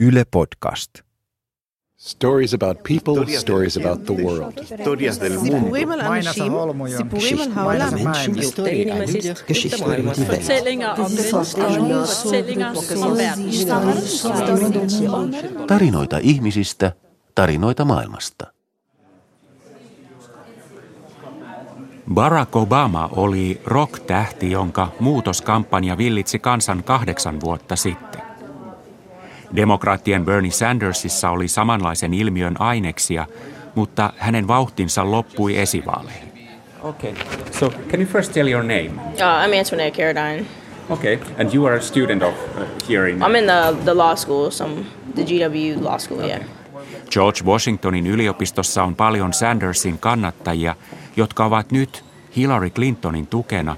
Yle Podcast. Stories about people, stories about the world. Historias del mundo. Tarinoita ihmisistä, tarinoita maailmasta. Barack Obama oli rock-tähti, jonka muutoskampanja villitsi kansan kahdeksan vuotta sitten. Demokraattien Bernie Sandersissa oli samanlaisen ilmiön aineksia, mutta hänen vauhtinsa loppui esivaaleihin. Okay, so can you first tell your name? Uh, I'm Antoinette Carradine. Okay, and you are a student of uh, here in... I'm in the, the law school, some the GW law school, yeah. George Washingtonin yliopistossa on paljon Sandersin kannattajia, jotka ovat nyt Hillary Clintonin tukena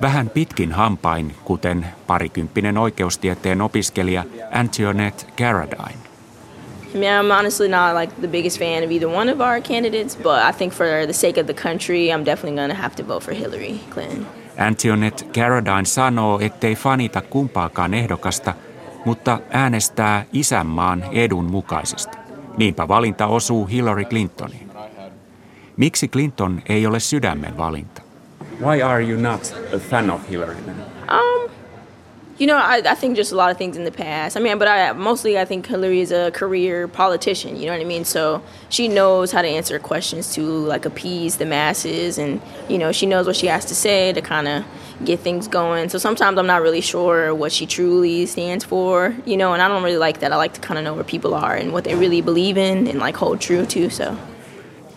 vähän pitkin hampain, kuten parikymppinen oikeustieteen opiskelija Antoinette Carradine. I mean, I'm honestly not like the biggest fan of either one of our candidates, but I think for the sake of the country, I'm definitely going to have to vote for Hillary Clinton. Antoinette Carradine sanoo, ettei fanita kumpaakaan ehdokasta, mutta äänestää isänmaan edun mukaisesti. Niinpä valinta osuu Hillary Clintoniin. Miksi Clinton ei ole sydämen valinta? Why are you not a fan of Hillary then? Um, you know, I, I think just a lot of things in the past. I mean, but I mostly I think Hillary is a career politician. You know what I mean? So she knows how to answer questions to like appease the masses, and you know she knows what she has to say to kind of get things going. So sometimes I'm not really sure what she truly stands for. You know, and I don't really like that. I like to kind of know where people are and what they really believe in and like hold true to. So.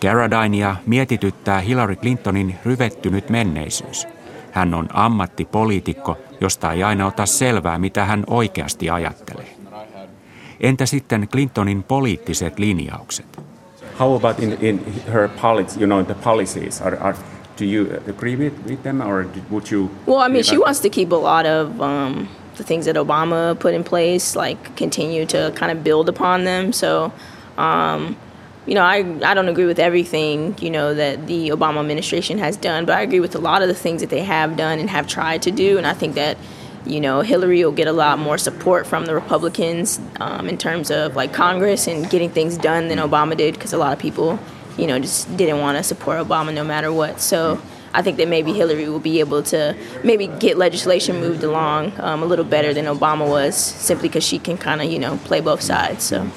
Carradinea mietityttää Hillary Clintonin ryvettynyt menneisyys. Hän on ammattipoliitikko, josta ei aina ota selvää, mitä hän oikeasti ajattelee. Entä sitten Clintonin poliittiset linjaukset? How about in, in her policy, you know, the policies? Are, are, do you agree with, with them or would you... Well, I mean, she wants to keep a lot of um, the things that Obama put in place, like continue to kind of build upon them. So, um, you know, I, I don't agree with everything, you know, that the Obama administration has done, but I agree with a lot of the things that they have done and have tried to do. And I think that, you know, Hillary will get a lot more support from the Republicans um, in terms of like Congress and getting things done than Obama did, because a lot of people, you know, just didn't want to support Obama no matter what. So I think that maybe Hillary will be able to maybe get legislation moved along um, a little better than Obama was, simply because she can kind of, you know, play both sides. So.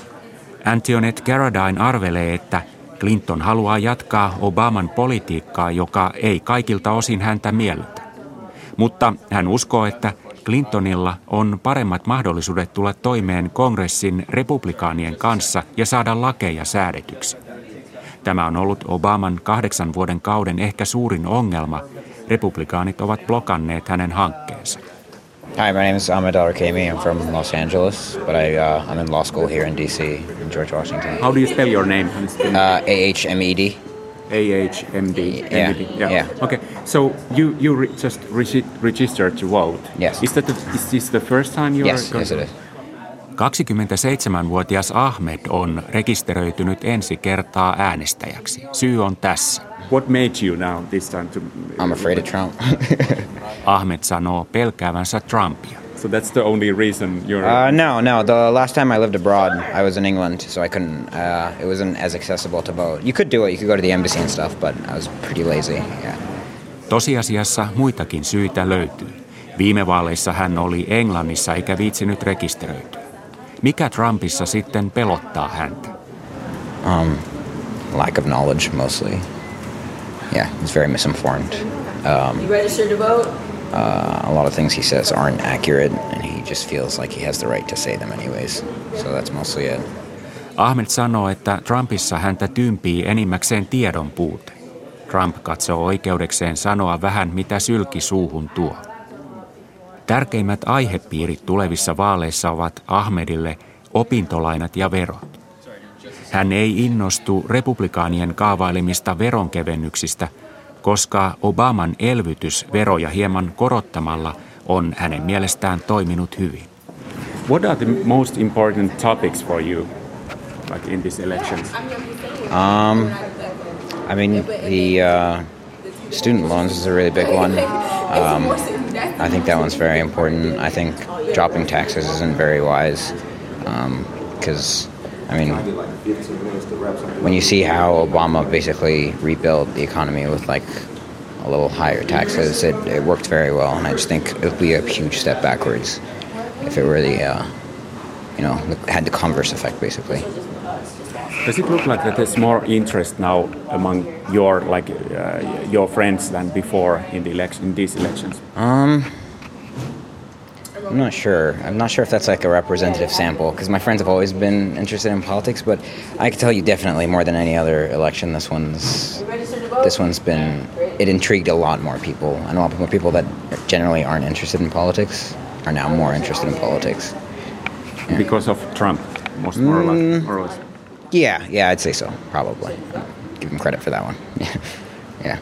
Antoinette Carradine arvelee, että Clinton haluaa jatkaa Obaman politiikkaa, joka ei kaikilta osin häntä miellytä. Mutta hän uskoo, että Clintonilla on paremmat mahdollisuudet tulla toimeen kongressin republikaanien kanssa ja saada lakeja säädetyksi. Tämä on ollut Obaman kahdeksan vuoden kauden ehkä suurin ongelma. Republikaanit ovat blokanneet hänen hankkeensa. Hi, my name is Ahmed Al Rakami. I'm from Los Angeles, but I, uh, I'm in law school here in DC, in George Washington. How do you spell your name? Uh, A-H-M-E-D. A-H-M-D. Yeah, Yeah. yeah. Okay, so you, you re- just regi- registered to vote. Yes. Is, that the, is this the first time you Yes, are... yes it is. 27-vuotias Ahmed on rekisteröitynyt ensi kertaa äänestäjäksi. Syy on tässä. What made you now this time to... I'm afraid of Trump. Ahmed sanoo pelkäävänsä Trumpia. So that's the only reason you're... uh, no, no. The last time I lived abroad, I was in England, so I couldn't. Uh, it wasn't as accessible to vote. You could do it. You could go to the embassy and stuff, but I was pretty lazy. Yeah. Tosiasiassa muitakin syitä löytyy. Viime vaaleissa hän oli Englannissa eikä viitsinyt rekisteröityä. Mikä Trumpissa sitten pelottaa häntä? Um, lack of knowledge, mostly. Yeah, he's very misinformed. Um, You registered to vote? uh, a lot of things he says aren't accurate, and he just feels like he has the right to say them anyways. So that's mostly it. Ahmed sanoo, että Trumpissa häntä tympii enimmäkseen tiedon puute. Trump katsoo oikeudekseen sanoa vähän mitä sylki suuhun tuo. Tärkeimmät aihepiirit tulevissa vaaleissa ovat Ahmedille opintolainat ja verot. Hän ei innostu republikaanien kaavailemista veronkevennyksistä, koska Obaman elvytys veroja hieman korottamalla on hänen mielestään toiminut hyvin. What are the most important topics for you, like in these elections? Um, I mean, the uh, student loans is a really big one. Um, I think that one's very important. I think dropping taxes isn't very wise. Um, because I mean, when you see how Obama basically rebuilt the economy with like a little higher taxes, it, it worked very well, and I just think it would be a huge step backwards if it really, uh, you know, had the converse effect basically. Does it look like that there's more interest now among your like uh, your friends than before in the election in these elections? Um, I'm not sure. I'm not sure if that's like a representative sample because my friends have always been interested in politics, but I can tell you definitely more than any other election, this one's this one's been it intrigued a lot more people, and a lot more people that generally aren't interested in politics are now more interested in politics. Yeah. Because of Trump, most more, mm, or less, more or less. Yeah, yeah, I'd say so. Probably. I'd give him credit for that one. yeah.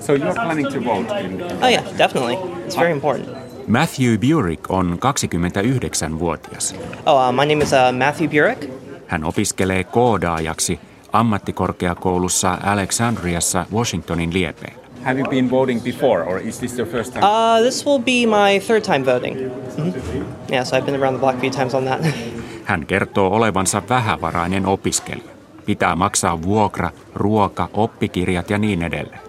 So you're planning to vote? In, in oh yeah, definitely. It's very important. Matthew Burek on 29-vuotias. Oh, uh, my name is uh, Matthew Burek. Hän opiskelee koodaajaksi ammattikorkeakoulussa Alexandriassa Washingtonin liepeillä. Have you been voting before, or is this your first time? Uh, this will be my third time voting. Mm-hmm. Yeah, so I've been around the block a few times on that. Hän kertoo olevansa vähävarainen opiskelija. Pitää maksaa vuokra, ruoka, oppikirjat ja niin edelleen.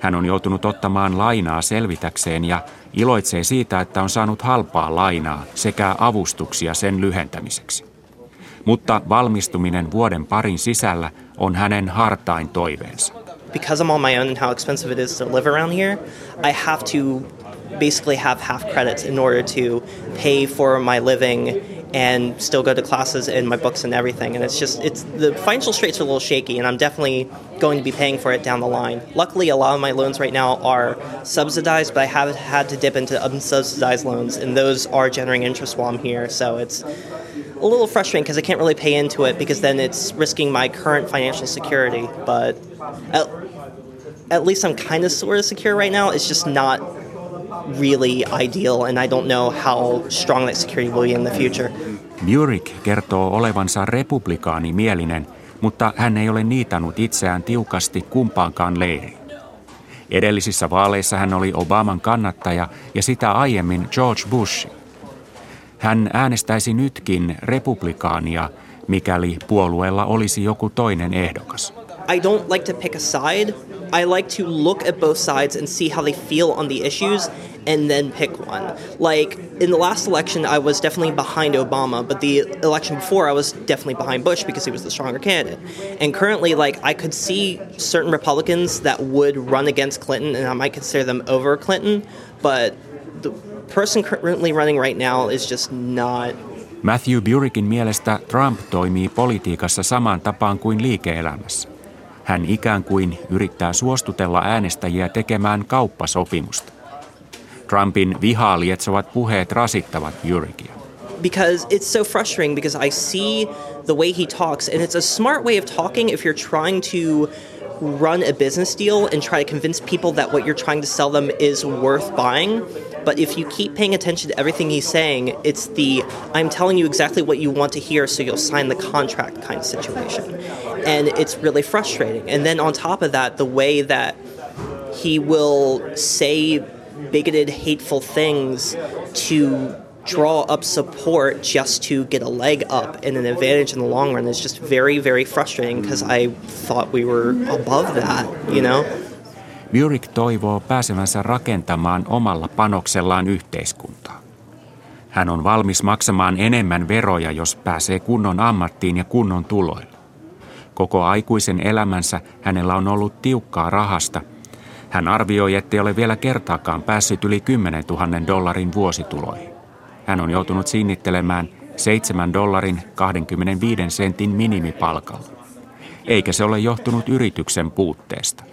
Hän on joutunut ottamaan lainaa selvitäkseen ja iloitsee siitä, että on saanut halpaa lainaa sekä avustuksia sen lyhentämiseksi. Mutta valmistuminen vuoden parin sisällä on hänen hartain toiveensa. Because I'm on my own and how expensive it is to live around here, I have to basically have half credits in order to pay for my living and still go to classes and my books and everything. And it's just it's the financial straits are a little shaky, and I'm definitely going to be paying for it down the line. Luckily, a lot of my loans right now are subsidized, but I have had to dip into unsubsidized loans, and those are generating interest while I'm here. So it's a little frustrating because I can't really pay into it because then it's risking my current financial security. But at, at least I'm kind of sort of secure right now. It's just not really ideal, and I don't know how strong that security will be in the future. Burek kertoo olevansa republikaani mielinen, mutta hän ei ole niitanut itseään tiukasti kumpaankaan leiriin. Edellisissä vaaleissa hän oli Obaman kannattaja ja sitä aiemmin George Bush. Hän äänestäisi nytkin republikaania, mikäli puolueella olisi joku toinen ehdokas. I don't like to pick a side. I like to look at both sides and see how they feel on the issues and then pick one. Like in the last election, I was definitely behind Obama, but the election before, I was definitely behind Bush because he was the stronger candidate. And currently, like I could see certain Republicans that would run against Clinton, and I might consider them over Clinton, but the person currently running right now is just not. Matthew Burekin mielestä Trump toimii politiikassa samaan tapaan kuin liike-elämässä. Hän ikään kuin yrittää suostutella äänestäjiä tekemään kauppasopimusta. Trumpin vihaa lietsovat puheet rasittavat. Because it's so frustrating because I see the way he talks and it's a smart way of talking if you're trying to run a business deal and try to convince people that what you're trying to sell them is worth buying. But if you keep paying attention to everything he's saying, it's the I'm telling you exactly what you want to hear so you'll sign the contract kind of situation. And it's really frustrating. And then on top of that, the way that he will say bigoted, hateful things to draw up support just to get a leg up and an advantage in the long run is just very, very frustrating because I thought we were above that, you know? Burek toivoo pääsevänsä rakentamaan omalla panoksellaan yhteiskuntaa. Hän on valmis maksamaan enemmän veroja, jos pääsee kunnon ammattiin ja kunnon tuloilla. Koko aikuisen elämänsä hänellä on ollut tiukkaa rahasta – hän arvioi, ettei ole vielä kertaakaan päässyt yli 10 000 dollarin vuosituloihin. Hän on joutunut sinnittelemään 7 dollarin 25 sentin minimipalkalla. Eikä se ole johtunut yrityksen puutteesta.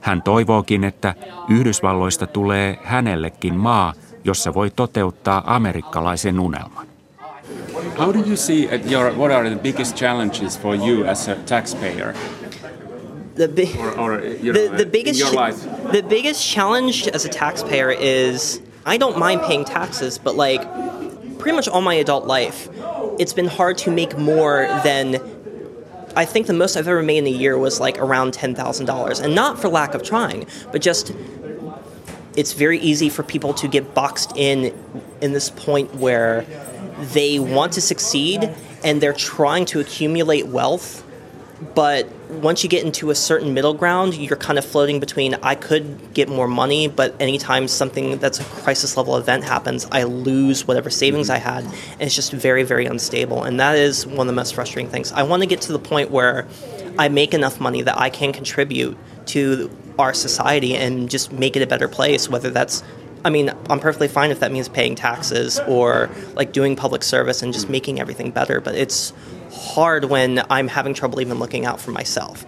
Hän toivookin, että Yhdysvalloista tulee hänellekin maa, jossa voi toteuttaa amerikkalaisen unelman. How do you see uh, your, what are the biggest challenges for you as a taxpayer the big or, or uh, you know, the, uh, the biggest the biggest challenge as a taxpayer is I don't mind paying taxes, but like pretty much all my adult life, it's been hard to make more than I think the most I've ever made in a year was like around ten thousand dollars, and not for lack of trying, but just it's very easy for people to get boxed in in this point where they want to succeed and they're trying to accumulate wealth but once you get into a certain middle ground, you're kind of floating between I could get more money, but anytime something that's a crisis level event happens, I lose whatever savings mm-hmm. I had. And it's just very, very unstable. And that is one of the most frustrating things. I want to get to the point where I make enough money that I can contribute to our society and just make it a better place, whether that's I mean, I'm perfectly fine if that means paying taxes or like doing public service and just making everything better, but it's hard when I'm having trouble even looking out for myself.